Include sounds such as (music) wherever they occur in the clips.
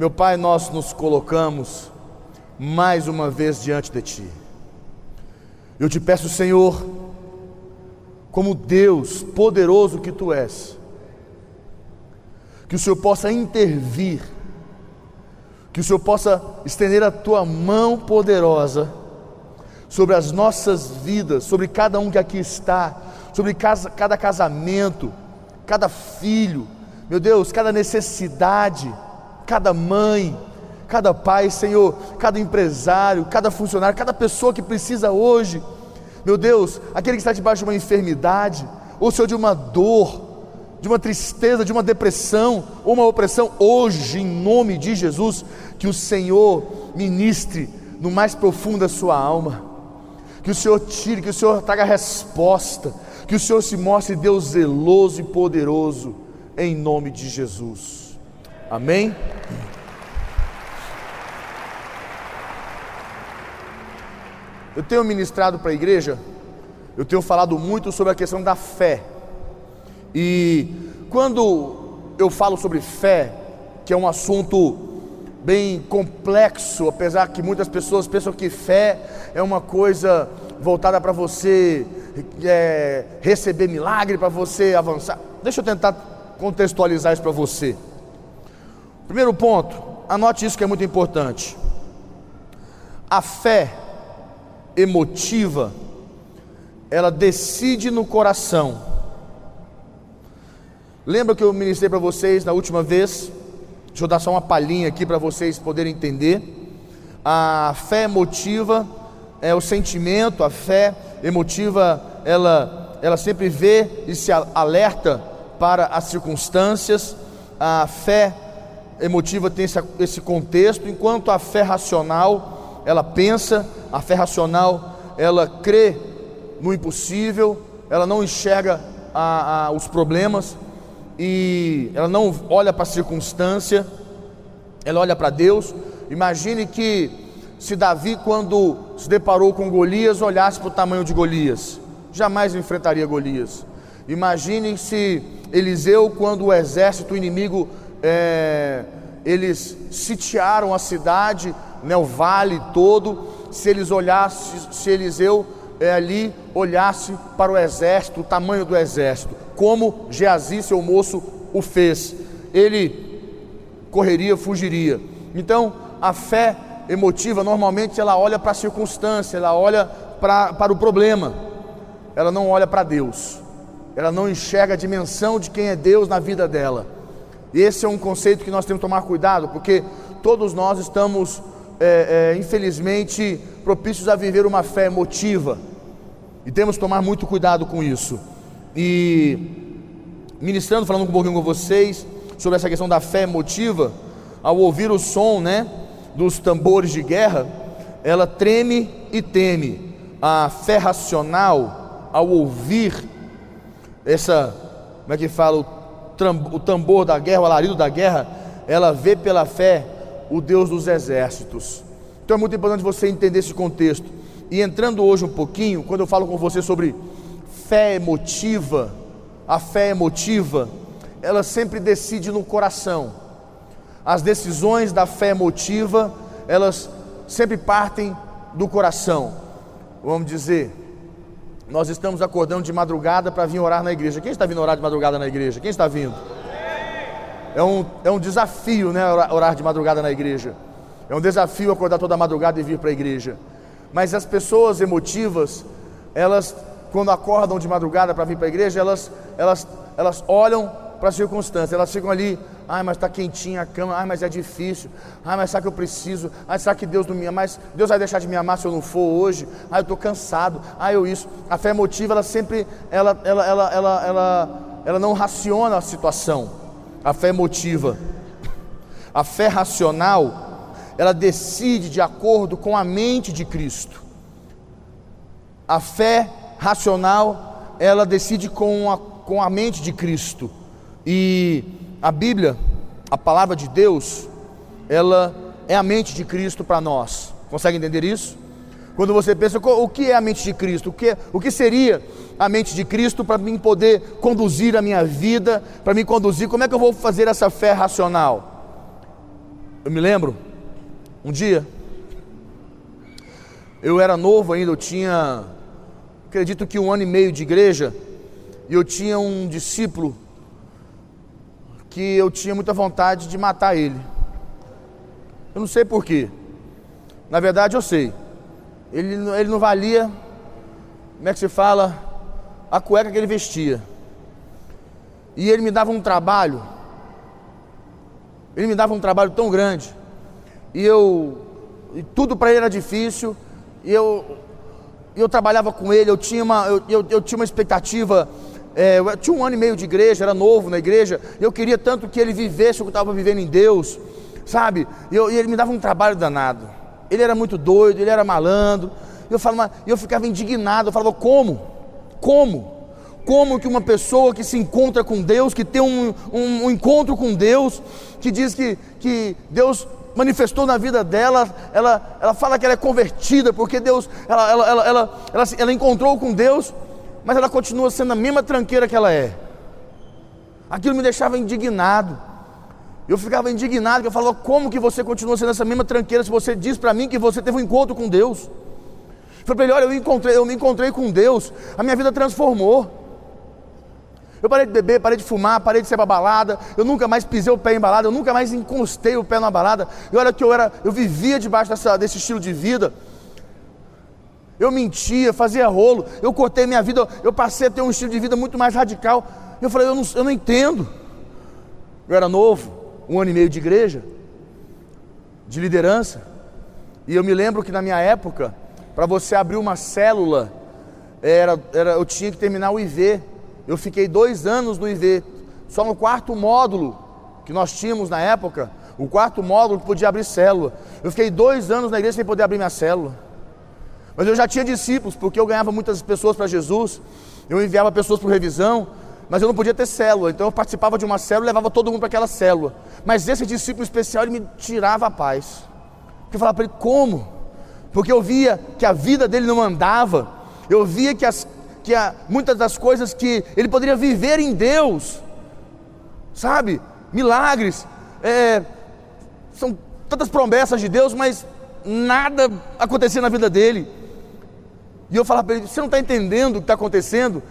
Meu Pai, nós nos colocamos mais uma vez diante de Ti. Eu te peço, Senhor, como Deus poderoso que Tu és, que o Senhor possa intervir, que o Senhor possa estender a Tua mão poderosa sobre as nossas vidas, sobre cada um que aqui está, sobre cada casamento, cada filho, meu Deus, cada necessidade, cada mãe, cada pai, Senhor, cada empresário, cada funcionário, cada pessoa que precisa hoje, meu Deus, aquele que está debaixo de uma enfermidade, ou Senhor, de uma dor, de uma tristeza, de uma depressão, ou uma opressão, hoje, em nome de Jesus, que o Senhor ministre no mais profundo da sua alma, que o Senhor tire, que o Senhor traga resposta, que o Senhor se mostre Deus zeloso e poderoso em nome de Jesus. Amém? Eu tenho ministrado para a igreja, eu tenho falado muito sobre a questão da fé. E quando eu falo sobre fé, que é um assunto bem complexo, apesar que muitas pessoas pensam que fé é uma coisa voltada para você é, receber milagre, para você avançar. Deixa eu tentar contextualizar isso para você. Primeiro ponto, anote isso que é muito importante. A fé emotiva, ela decide no coração. Lembra que eu ministrei para vocês na última vez? Deixa eu dar só uma palhinha aqui para vocês poderem entender. A fé emotiva é o sentimento, a fé emotiva, ela, ela sempre vê e se alerta para as circunstâncias, a fé emotiva tem esse, contexto, enquanto a fé racional, ela pensa, a fé racional, ela crê no impossível, ela não enxerga a, a, os problemas e ela não olha para a circunstância, ela olha para Deus. Imagine que se Davi, quando se deparou com Golias, olhasse para o tamanho de Golias, jamais enfrentaria Golias. Imagine se Eliseu, quando o exército inimigo, é, eles sitiaram a cidade, né, o vale todo, se eles olhassem, se Eliseu é, ali olhasse para o exército, o tamanho do exército, como Geazi, seu moço, o fez, ele correria, fugiria. Então, a fé emotiva, normalmente, ela olha para a circunstância, ela olha para, para o problema, ela não olha para Deus ela não enxerga a dimensão de quem é Deus na vida dela. E esse é um conceito que nós temos que tomar cuidado, porque todos nós estamos, é, é, infelizmente, propícios a viver uma fé emotiva, e temos que tomar muito cuidado com isso. E ministrando, falando um pouquinho com vocês sobre essa questão da fé emotiva, ao ouvir o som, né, dos tambores de guerra, ela treme e teme. A fé racional, ao ouvir essa, como é que fala, tambor da guerra, o alarido da guerra, ela vê pela fé o Deus dos exércitos. Então é muito importante você entender esse contexto. E entrando hoje um pouquinho, quando eu falo com você sobre fé emotiva, a fé emotiva, ela sempre decide no coração. As decisões da fé emotiva, elas sempre partem do coração. Vamos dizer, nós estamos acordando de madrugada para vir orar na igreja. Quem está vindo orar de madrugada na igreja? Quem está vindo? É um, é um desafio, né? Orar de madrugada na igreja. É um desafio acordar toda madrugada e vir para a igreja. Mas as pessoas emotivas, elas, quando acordam de madrugada para vir para a igreja, elas, elas, elas olham para as circunstâncias, elas ficam ali, ai, mas está quentinha a cama, ai, mas é difícil, ai, mas será que eu preciso, ai, será que Deus não me ama, mas Deus vai deixar de me amar se eu não for hoje, ai, eu estou cansado, ai, eu isso. A fé emotiva, ela sempre, ela, ela, ela, ela, ela, ela não raciona a situação, a fé emotiva. A fé racional, ela decide de acordo com a mente de Cristo. A fé racional, ela decide com a, com a mente de Cristo. E a Bíblia, a palavra de Deus, ela é a mente de Cristo para nós. Consegue entender isso? Quando você pensa, o que é a mente de Cristo? O que, o que seria a mente de Cristo para mim poder conduzir a minha vida, para me conduzir? Como é que eu vou fazer essa fé racional? Eu me lembro, um dia, eu era novo ainda, eu tinha, acredito que um ano e meio de igreja, e eu tinha um discípulo que eu tinha muita vontade de matar ele. Eu não sei porquê. Na verdade eu sei. Ele, ele não valia, como é que se fala, a cueca que ele vestia. E ele me dava um trabalho, ele me dava um trabalho tão grande, e eu, e tudo para ele era difícil, e eu, eu trabalhava com ele, eu tinha uma, eu, eu, eu tinha uma expectativa, é, eu tinha um ano e meio de igreja, era novo na igreja, eu queria tanto que ele vivesse o que eu estava vivendo em Deus, sabe? E, eu, e ele me dava um trabalho danado. Ele era muito doido, ele era malandro. Eu falava, eu ficava indignado, eu falava, como? Como? Como que uma pessoa que se encontra com Deus, que tem um, um, um encontro com Deus, que diz que, que Deus manifestou na vida dela, ela, ela fala que ela é convertida, porque Deus, ela, ela, ela, ela, ela encontrou com Deus, mas ela continua sendo a mesma tranqueira que ela é. Aquilo me deixava indignado. Eu ficava indignado, eu falava, como que você continua sendo essa mesma tranqueira se você diz para mim que você teve um encontro com Deus? Eu falei para ele, olha, eu, encontrei, eu me encontrei com Deus, a minha vida transformou. Eu parei de beber, parei de fumar, parei de ser balada. Eu nunca mais pisei o pé em balada, eu nunca mais encostei o pé na balada. E olha que eu era, eu vivia debaixo dessa, desse estilo de vida. Eu mentia, fazia rolo, eu cortei minha vida, eu passei a ter um estilo de vida muito mais radical. Eu falei, eu não, eu não entendo. Eu era novo, um ano e meio de igreja, de liderança. E eu me lembro que na minha época, para você abrir uma célula, era, era, eu tinha que terminar o IV. Eu fiquei dois anos no IV, só no quarto módulo que nós tínhamos na época, o quarto módulo que podia abrir célula. Eu fiquei dois anos na igreja sem poder abrir minha célula. Mas eu já tinha discípulos, porque eu ganhava muitas pessoas para Jesus, eu enviava pessoas para revisão, mas eu não podia ter célula, então eu participava de uma célula e levava todo mundo para aquela célula. Mas esse discípulo especial, ele me tirava a paz. Porque eu falava para ele, como? Porque eu via que a vida dele não andava, eu via que as que há muitas das coisas que ele poderia viver em Deus, sabe? Milagres, é, são tantas promessas de Deus, mas nada acontecia na vida dele. E eu falava para ele: você não está entendendo o que está acontecendo?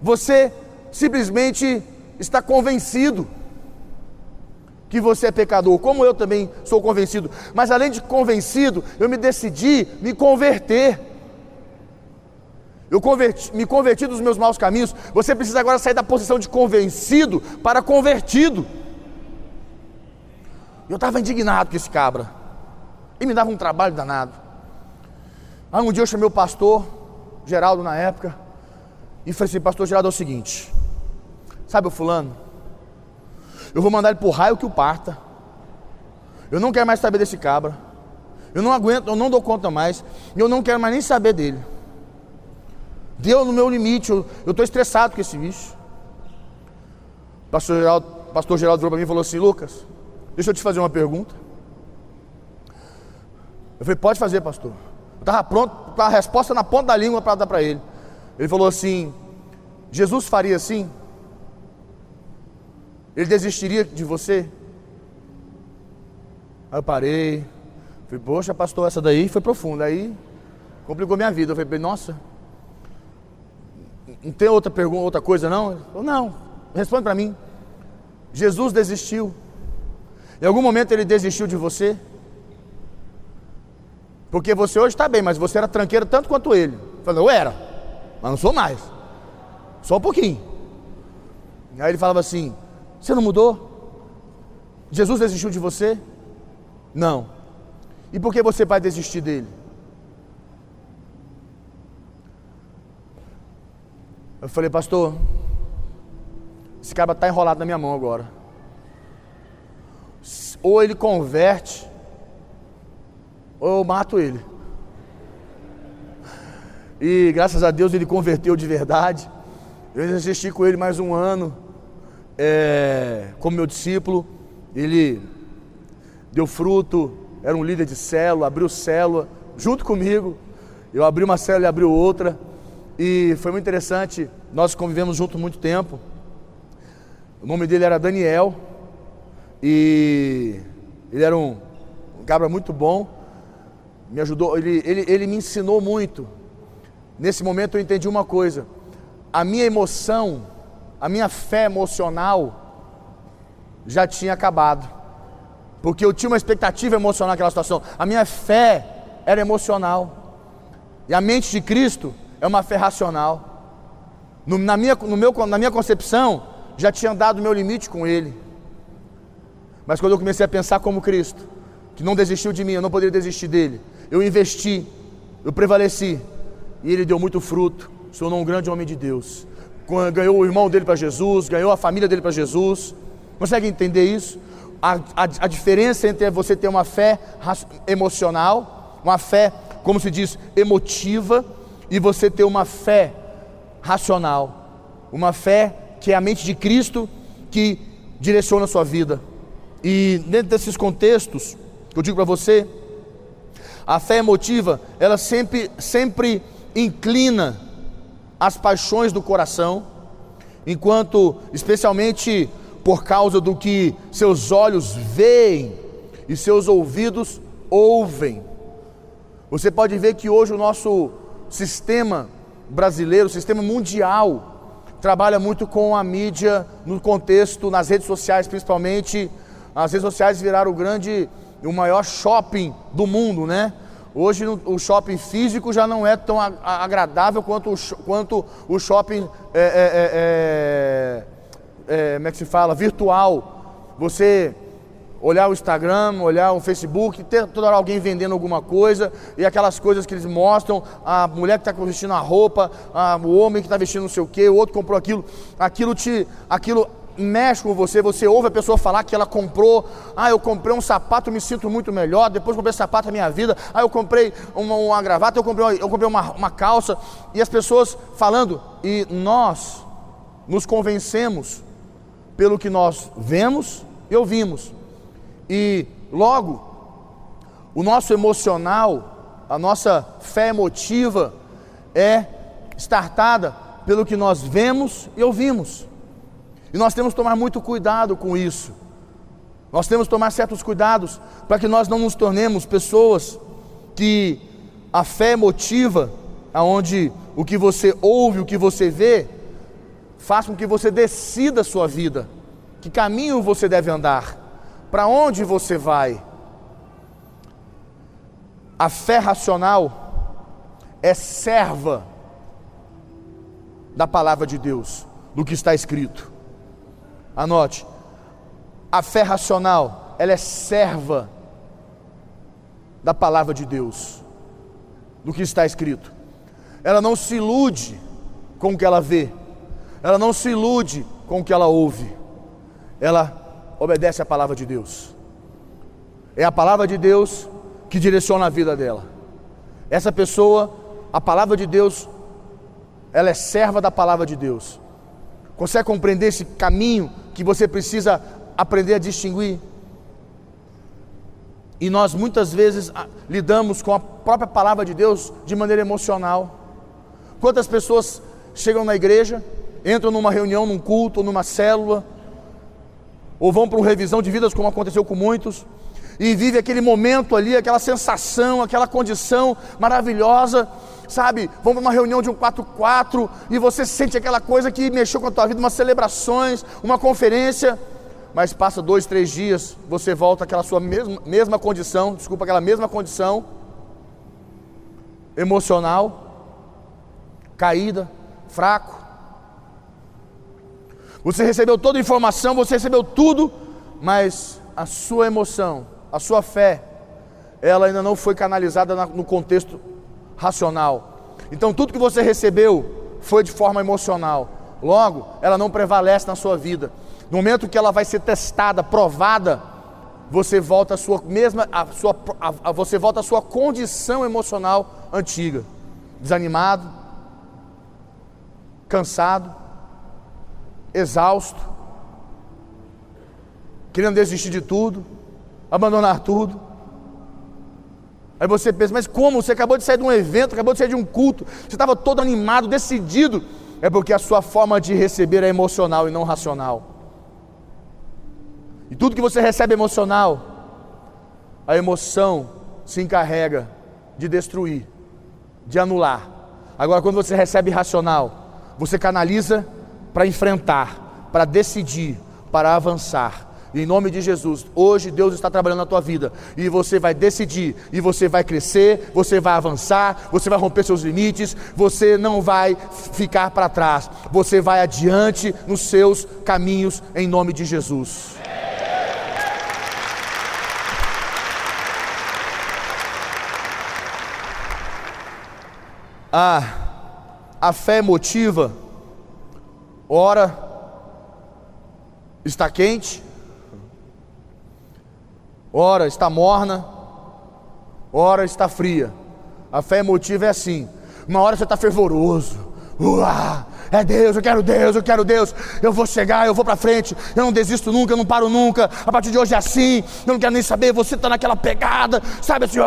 Você simplesmente está convencido que você é pecador, como eu também sou convencido. Mas além de convencido, eu me decidi me converter. Eu converti, me converti dos meus maus caminhos. Você precisa agora sair da posição de convencido para convertido. Eu estava indignado com esse cabra. Ele me dava um trabalho danado. Aí um dia eu chamei o pastor, Geraldo na época, e falei assim: Pastor Geraldo, é o seguinte. Sabe o fulano? Eu vou mandar ele por raio que o parta. Eu não quero mais saber desse cabra. Eu não aguento, eu não dou conta mais. E eu não quero mais nem saber dele. Deu no meu limite, eu estou estressado com esse bicho. Pastor Geraldo, pastor Geraldo virou para mim e falou assim: Lucas, deixa eu te fazer uma pergunta. Eu falei: Pode fazer, pastor. Estava pronto, a resposta na ponta da língua para dar para ele. Ele falou assim: Jesus faria assim? Ele desistiria de você? Aí eu parei, falei, poxa, pastor, essa daí foi profunda. Aí complicou minha vida. Eu falei, nossa, não tem outra pergunta, outra coisa não? Ele falou, não, responde para mim. Jesus desistiu. Em algum momento ele desistiu de você? Porque você hoje está bem, mas você era tranqueiro tanto quanto ele. Falou, eu era, mas não sou mais. Só um pouquinho. Aí ele falava assim: Você não mudou? Jesus desistiu de você? Não. E por que você vai desistir dele? Eu falei, pastor, esse cara está enrolado na minha mão agora. Ou ele converte, ou eu mato ele. E graças a Deus ele converteu de verdade. Eu assisti com ele mais um ano, é, como meu discípulo. Ele deu fruto, era um líder de célula, abriu célula junto comigo. Eu abri uma célula e abriu outra. E foi muito interessante, nós convivemos junto muito tempo. O nome dele era Daniel. E Ele era um, um cabra muito bom, me ajudou, ele, ele, ele me ensinou muito. Nesse momento eu entendi uma coisa: a minha emoção, a minha fé emocional já tinha acabado, porque eu tinha uma expectativa emocional naquela situação. A minha fé era emocional, e a mente de Cristo é uma fé racional. No, na, minha, no meu, na minha concepção, já tinha dado o meu limite com Ele. Mas quando eu comecei a pensar como Cristo, que não desistiu de mim, eu não poderia desistir dele, eu investi, eu prevaleci, e ele deu muito fruto, se tornou um grande homem de Deus. Ganhou o irmão dele para Jesus, ganhou a família dele para Jesus. Consegue entender isso? A, a, a, diferença entre você ter uma fé emocional, uma fé, como se diz, emotiva, e você ter uma fé racional, uma fé que é a mente de Cristo que direciona a sua vida. E dentro desses contextos, eu digo para você, a fé emotiva, ela sempre, sempre inclina as paixões do coração, enquanto, especialmente por causa do que seus olhos veem e seus ouvidos ouvem. Você pode ver que hoje o nosso sistema brasileiro, o sistema mundial, trabalha muito com a mídia no contexto, nas redes sociais principalmente. As redes sociais viraram o grande, o maior shopping do mundo, né? Hoje o shopping físico já não é tão agradável quanto o, quanto o shopping, é, é, é, é, como é que se fala, virtual. Você olhar o Instagram, olhar o Facebook, ter toda hora alguém vendendo alguma coisa, e aquelas coisas que eles mostram, a mulher que está vestindo a roupa, a, o homem que está vestindo não sei o que, o outro comprou aquilo, aquilo te. aquilo mexe com você, você ouve a pessoa falar que ela comprou, ah, eu comprei um sapato, me sinto muito melhor, depois comprei sapato na minha vida, ah, eu comprei uma, uma gravata, eu comprei, eu comprei uma, uma calça, e as pessoas falando, e nós nos convencemos pelo que nós vemos e ouvimos. E logo, o nosso emocional, a nossa fé emotiva é startada pelo que nós vemos e ouvimos. E nós temos que tomar muito cuidado com isso. Nós temos que tomar certos cuidados para que nós não nos tornemos pessoas que a fé emotiva, aonde o que você ouve, o que você vê, faça com que você decida a sua vida, que caminho você deve andar. Para onde você vai? A fé racional é serva da palavra de Deus, do que está escrito. Anote. A fé racional, ela é serva da palavra de Deus, do que está escrito. Ela não se ilude com o que ela vê. Ela não se ilude com o que ela ouve. Ela obedece à palavra de Deus. É a palavra de Deus que direciona a vida dela. Essa pessoa, a palavra de Deus, ela é serva da palavra de Deus. Consegue compreender esse caminho que você precisa aprender a distinguir? E nós muitas vezes ah, lidamos com a própria palavra de Deus de maneira emocional. Quantas pessoas chegam na igreja, entram numa reunião, num culto, numa célula, ou vão para uma revisão de vidas, como aconteceu com muitos, e vive aquele momento ali, aquela sensação, aquela condição maravilhosa, sabe? Vão para uma reunião de um 4-4 e você sente aquela coisa que mexeu com a tua vida, umas celebrações, uma conferência, mas passa dois, três dias, você volta àquela sua mesma, mesma condição, desculpa, aquela mesma condição emocional, caída, fraco, você recebeu toda a informação, você recebeu tudo, mas a sua emoção, a sua fé, ela ainda não foi canalizada no contexto racional. Então tudo que você recebeu foi de forma emocional. Logo, ela não prevalece na sua vida. No momento que ela vai ser testada, provada, você volta à sua mesma, a sua, a, a, você volta à sua condição emocional antiga, desanimado, cansado, exausto, querendo desistir de tudo, abandonar tudo. Aí você pensa, mas como? Você acabou de sair de um evento, acabou de sair de um culto, você estava todo animado, decidido. É porque a sua forma de receber é emocional e não racional. E tudo que você recebe emocional a emoção se encarrega de destruir, de anular. Agora, quando você recebe racional, você canaliza para enfrentar, para decidir, para avançar. Em nome de Jesus, hoje Deus está trabalhando na tua vida e você vai decidir, e você vai crescer, você vai avançar, você vai romper seus limites, você não vai ficar para trás, você vai adiante nos seus caminhos em nome de Jesus. A, a fé motiva, ora está quente, ora está morna, ora está fria. A fé emotiva é assim: uma hora você está fervoroso, uá, é Deus, eu quero Deus, eu quero Deus, eu vou chegar, eu vou para frente, eu não desisto nunca, eu não paro nunca, a partir de hoje é assim, eu não quero nem saber, você está naquela pegada, sabe assim,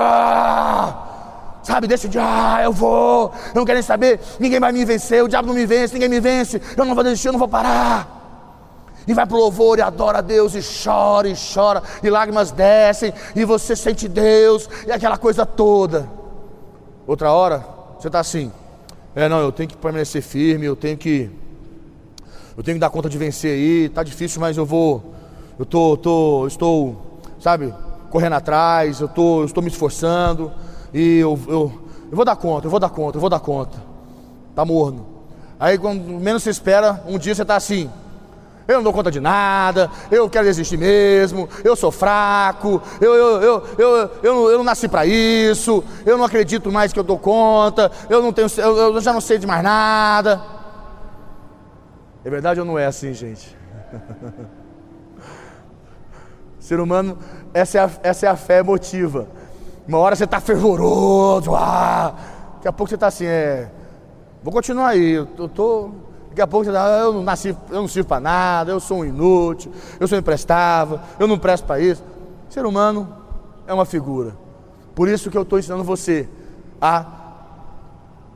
sabe, decide, ah, eu vou, eu não quero nem saber, ninguém vai me vencer, o diabo não me vence, ninguém me vence, eu não vou desistir, eu não vou parar e vai para o louvor e adora a Deus e chora e chora e lágrimas descem e você sente Deus e aquela coisa toda. Outra hora você está assim, é não, eu tenho que permanecer firme, eu tenho que eu tenho que dar conta de vencer aí, tá difícil, mas eu vou, eu tô, tô, estou, sabe, correndo atrás, eu tô, eu estou me esforçando e eu, eu, eu vou dar conta, eu vou dar conta, eu vou dar conta. Tá morno. Aí quando menos você espera, um dia você está assim, eu não dou conta de nada, eu quero desistir mesmo, eu sou fraco, eu, eu, eu, eu, eu, eu não nasci para isso, eu não acredito mais que eu dou conta, eu, não tenho, eu, eu já não sei de mais nada. É verdade ou não é assim, gente? (laughs) Ser humano, essa é a, essa é a fé emotiva. Uma hora você está fervoroso, ah, daqui a pouco você está assim, é, vou continuar aí, eu estou Daqui a pouco você fala, eu não nasci, eu não sirvo para nada, eu sou um inútil, eu sou imprestável, eu não presto para isso. Ser humano é uma figura. Por isso que eu estou ensinando você a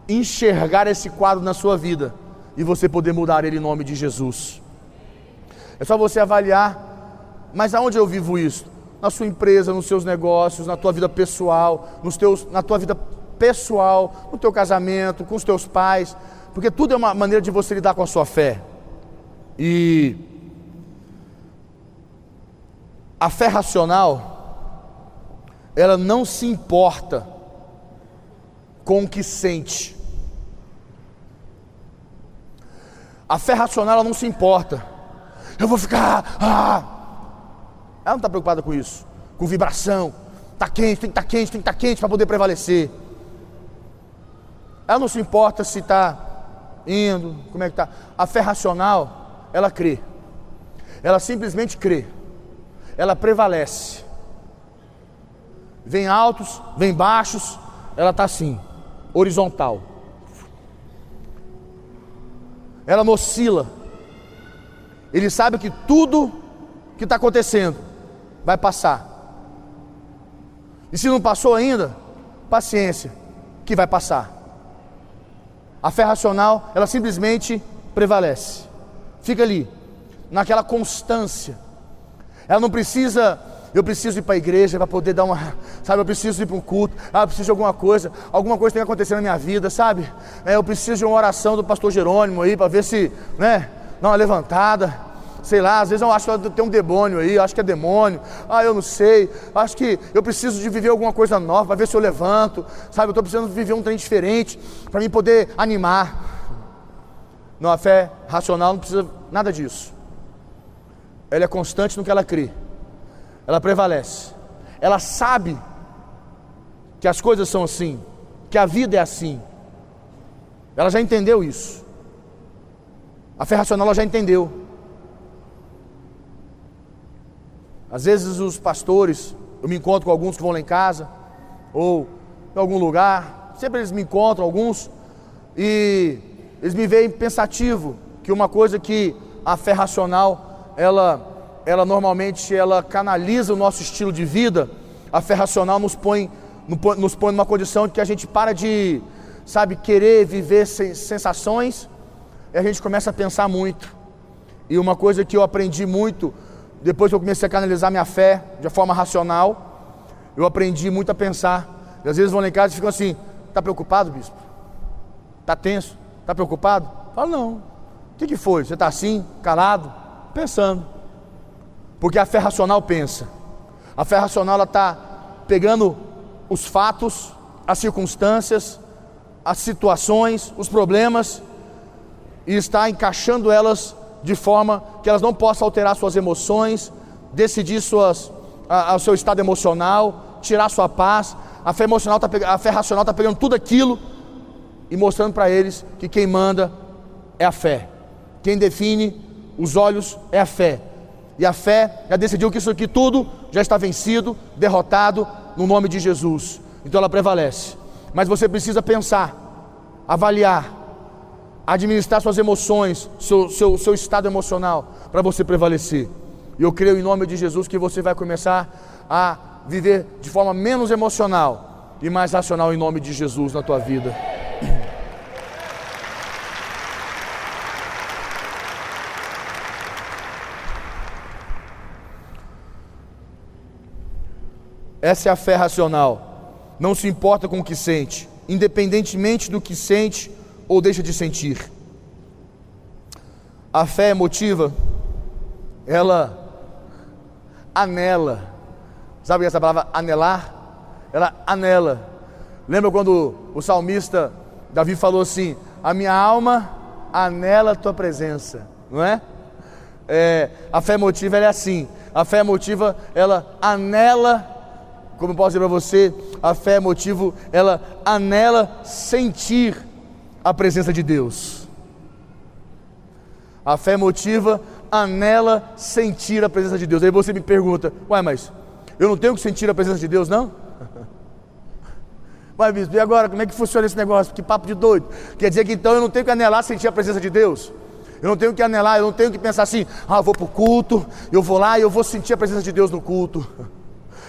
enxergar esse quadro na sua vida e você poder mudar ele em nome de Jesus. É só você avaliar, mas aonde eu vivo isso? Na sua empresa, nos seus negócios, na tua vida pessoal, nos teus, na tua vida pessoal, no teu casamento, com os teus pais. Porque tudo é uma maneira de você lidar com a sua fé. E a fé racional, ela não se importa com o que sente. A fé racional ela não se importa. Eu vou ficar. Ah. Ela não está preocupada com isso. Com vibração. Está quente, tem que estar tá quente, tem que estar tá quente para poder prevalecer. Ela não se importa se está indo, como é que está? A fé racional, ela crê. Ela simplesmente crê. Ela prevalece. Vem altos, vem baixos, ela está assim, horizontal. Ela oscila. Ele sabe que tudo que está acontecendo vai passar. E se não passou ainda, paciência, que vai passar. A fé racional, ela simplesmente prevalece. Fica ali, naquela constância. Ela não precisa, eu preciso ir para a igreja para poder dar uma, sabe, eu preciso ir para um culto, ah, eu preciso de alguma coisa, alguma coisa tem que acontecer na minha vida, sabe? É, eu preciso de uma oração do pastor Jerônimo aí para ver se, né, dá uma levantada sei lá, às vezes eu acho que tem um demônio aí, acho que é demônio, ah, eu não sei, acho que eu preciso de viver alguma coisa nova, para ver se eu levanto, sabe, eu estou precisando viver um trem diferente, para mim poder animar. Não, a fé racional não precisa nada disso. Ela é constante no que ela crê, ela prevalece, ela sabe que as coisas são assim, que a vida é assim, ela já entendeu isso. A fé racional ela já entendeu. Às vezes os pastores, eu me encontro com alguns que vão lá em casa, ou em algum lugar, sempre eles me encontram, alguns, e eles me veem pensativo, que uma coisa que a fé racional, ela, ela normalmente ela canaliza o nosso estilo de vida, a fé racional nos põe, nos põe numa condição de que a gente para de, sabe, querer viver sensações, e a gente começa a pensar muito. E uma coisa que eu aprendi muito depois que eu comecei a canalizar minha fé de forma racional, eu aprendi muito a pensar. E às vezes vão lá em casa e ficam assim: está preocupado, bispo? Está tenso? Está preocupado? Falo, não. O que, que foi? Você está assim, calado? Pensando. Porque a fé racional pensa. A fé racional ela está pegando os fatos, as circunstâncias, as situações, os problemas e está encaixando elas de forma que elas não possam alterar suas emoções, decidir suas, a, a, o seu estado emocional, tirar sua paz. A fé emocional tá, a fé racional está pegando tudo aquilo e mostrando para eles que quem manda é a fé. Quem define os olhos é a fé. E a fé já decidiu que isso aqui tudo já está vencido, derrotado no nome de Jesus. Então ela prevalece. Mas você precisa pensar, avaliar, administrar suas emoções, seu, seu, seu estado emocional, para você prevalecer. E eu creio em nome de Jesus que você vai começar a viver de forma menos emocional e mais racional em nome de Jesus na tua vida. Essa é a fé racional. Não se importa com o que sente, independentemente do que sente ou deixa de sentir. A fé emotiva, ela anela. Sabe essa palavra anelar? Ela anela. Lembra quando o salmista Davi falou assim: A minha alma anela a tua presença, não é? é a fé emotiva é assim. A fé emotiva ela anela, como eu posso dizer para você, a fé emotiva ela anela sentir a presença de Deus. A fé emotiva anela sentir a presença de Deus. Aí você me pergunta, uai, mas eu não tenho que sentir a presença de Deus, não? (laughs) Uai, bispo, e agora, como é que funciona esse negócio? Que papo de doido. Quer dizer que então eu não tenho que anelar sentir a presença de Deus? Eu não tenho que anelar, eu não tenho que pensar assim, ah, vou para o culto, eu vou lá e eu vou sentir a presença de Deus no culto. (laughs)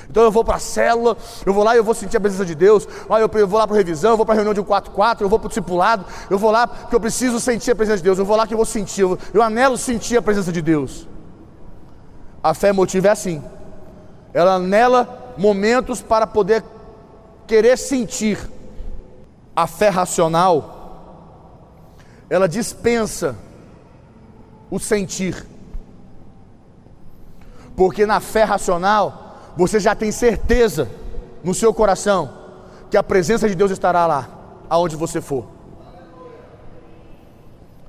Então eu vou para a célula, eu vou lá e eu vou sentir a presença de Deus. Olha, eu vou lá para revisão, eu vou para reunião de um 4-4, eu vou para o discipulado, eu vou lá porque eu preciso sentir a presença de Deus. Eu vou lá que eu vou sentir, eu, eu anelo sentir a presença de Deus. A fé emotiva é assim. Ela anela momentos para poder querer sentir. A fé racional, ela dispensa o sentir. Porque na fé racional, você já tem certeza no seu coração que a presença de Deus estará lá, aonde você for.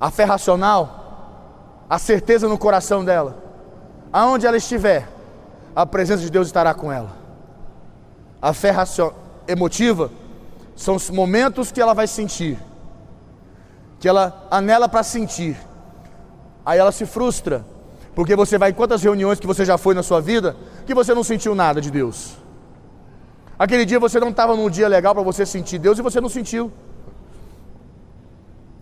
A fé racional, a certeza no coração dela, aonde ela estiver, a presença de Deus estará com ela. A fé emotiva são os momentos que ela vai sentir, que ela anela para sentir, aí ela se frustra, porque você vai em quantas reuniões que você já foi na sua vida que você não sentiu nada de Deus? Aquele dia você não estava num dia legal para você sentir Deus e você não sentiu.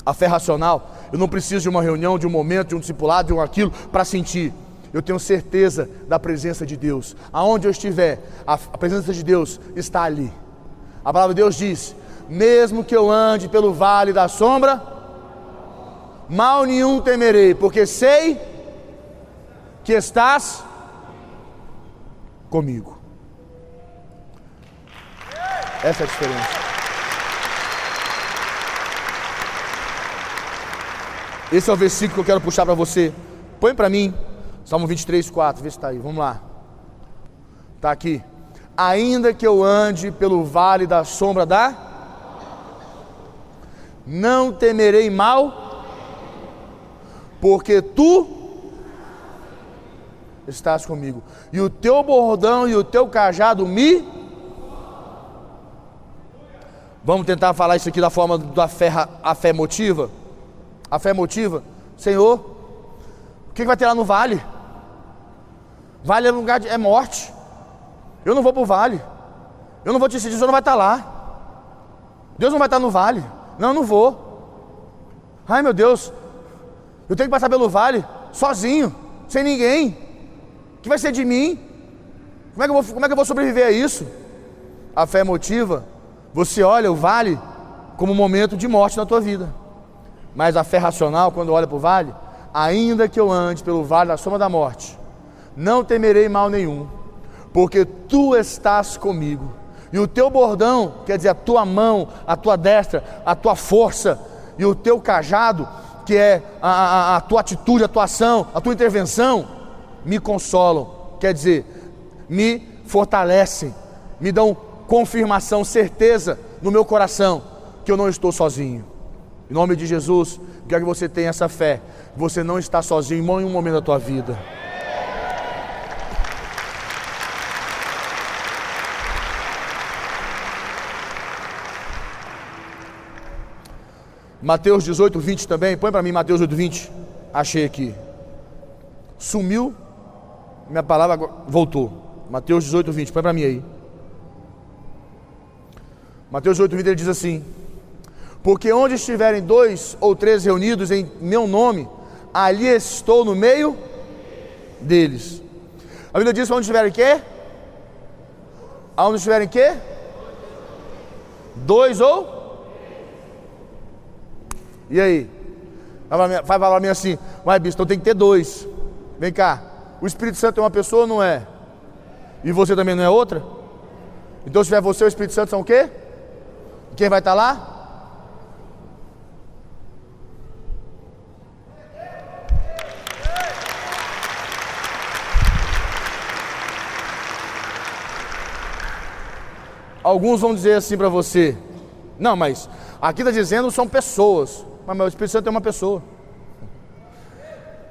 A fé racional, eu não preciso de uma reunião, de um momento, de um discipulado, de um aquilo para sentir. Eu tenho certeza da presença de Deus. Aonde eu estiver, a, presença de Deus está ali. A palavra de Deus diz: mesmo que eu ande pelo vale da sombra, mal nenhum temerei, porque sei que estás comigo. Essa é a diferença. Esse é o versículo que eu quero puxar para você. Põe para mim, Salmo 23, 4, vê se está aí, vamos lá. Está aqui. Ainda que eu ande pelo vale da sombra da, não temerei mal, porque tu estás comigo. E o teu bordão e o teu cajado me. Vamos tentar falar isso aqui da forma da fé, a fé motiva. A fé motiva. Senhor, o que vai ter lá no vale? Vale é lugar de é morte. Eu não vou para o vale. Eu não vou te decidir, senhor não vai estar lá. Deus não vai estar no vale. Não, eu não vou. Ai meu Deus, eu tenho que passar pelo vale sozinho, sem ninguém que vai ser de mim? Como é, que eu vou, como é que eu vou sobreviver a isso? A fé motiva, você olha o vale como um momento de morte na tua vida. Mas a fé racional, quando olha para o vale, ainda que eu ande pelo vale da sombra da morte, não temerei mal nenhum, porque tu estás comigo. E o teu bordão, quer dizer, a tua mão, a tua destra, a tua força e o teu cajado, que é a, a, a tua atitude, a tua ação, a tua intervenção, me consolam. Quer dizer, me fortalecem, me dão confirmação, certeza no meu coração que eu não estou sozinho. Em nome de Jesus, quero que você tenha essa fé. Você não está sozinho em nenhum momento da tua vida. Mateus 18, 20 também. Põe para mim Mateus 18, 20. Achei aqui. Sumiu. Minha palavra voltou. Mateus 18, 20. Põe para mim aí. Mateus 18, 20 ele diz assim: Porque onde estiverem dois ou três reunidos em meu nome, ali estou no meio deles. A Bíblia diz: onde estiverem quê? Aonde estiverem quê? Dois ou e aí? Vai falar para mim assim, mas bispo, então tem que ter dois. Vem cá, o Espírito Santo é uma pessoa ou não é? E você também não é outra? Então se tiver você o Espírito Santo são o quê? Quem vai estar tá lá? Alguns vão dizer assim para você: Não, mas aqui está dizendo são pessoas. Mas o Espírito Santo é uma pessoa.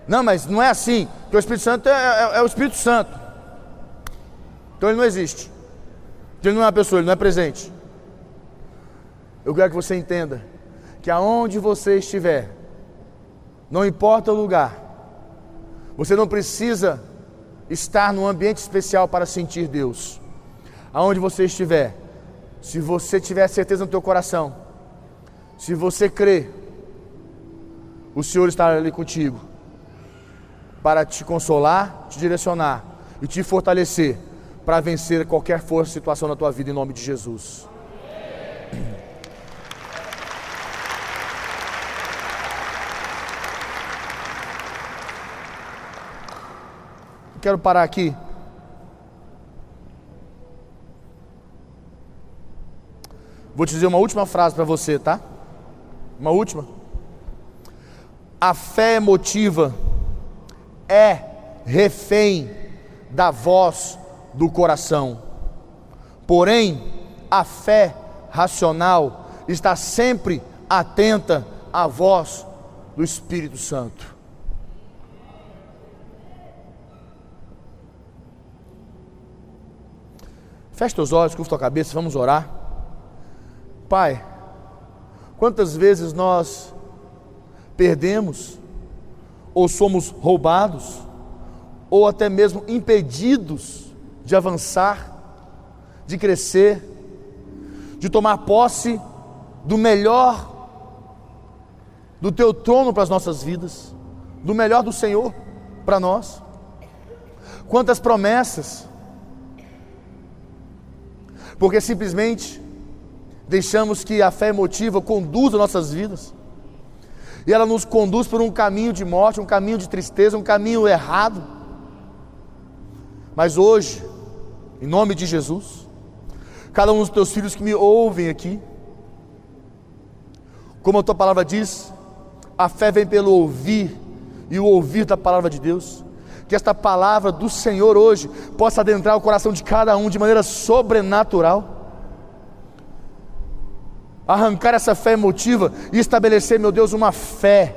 Não, mas não é assim. Porque o Espírito Santo é, é, é o Espírito Santo. Então ele não existe. Ele não é uma pessoa, ele não é presente. Eu quero que você entenda que aonde você estiver, não importa o lugar, você não precisa estar num ambiente especial para sentir Deus. Aonde você estiver, se você tiver certeza no teu coração, se você crer o Senhor estará ali contigo para te consolar, te direcionar e te fortalecer para vencer qualquer força situação na tua vida em nome de Jesus. Quero parar aqui. Vou te dizer uma última frase para você, tá? Uma última. A fé emotiva é refém da voz do coração. Porém, a fé racional está sempre atenta à voz do Espírito Santo. Feche teus olhos, curva tua cabeça, vamos orar. Pai, quantas vezes nós perdemos, ou somos roubados, ou até mesmo impedidos de avançar, de crescer, de tomar posse do melhor do teu trono para as nossas vidas, do melhor do Senhor para nós. Quantas promessas, porque simplesmente deixamos que a fé emotiva conduza nossas vidas e ela nos conduz por um caminho de morte, um caminho de tristeza, um caminho errado. Mas hoje, em nome de Jesus, cada um dos teus filhos que me ouvem aqui, como a tua palavra diz, a fé vem pelo ouvir e o ouvir da palavra de Deus. Que esta palavra do Senhor hoje possa adentrar o coração de cada um de maneira sobrenatural arrancar essa fé emotiva e estabelecer, meu Deus, uma fé,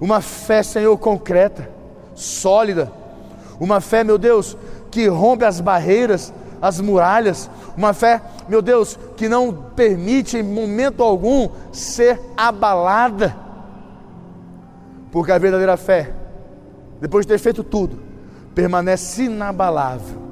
uma fé, Senhor, concreta, sólida, uma fé, meu Deus, que rompe as barreiras, as muralhas, uma fé, meu Deus, que não permite em momento algum ser abalada, porque a verdadeira fé, depois de ter feito tudo, permanece inabalável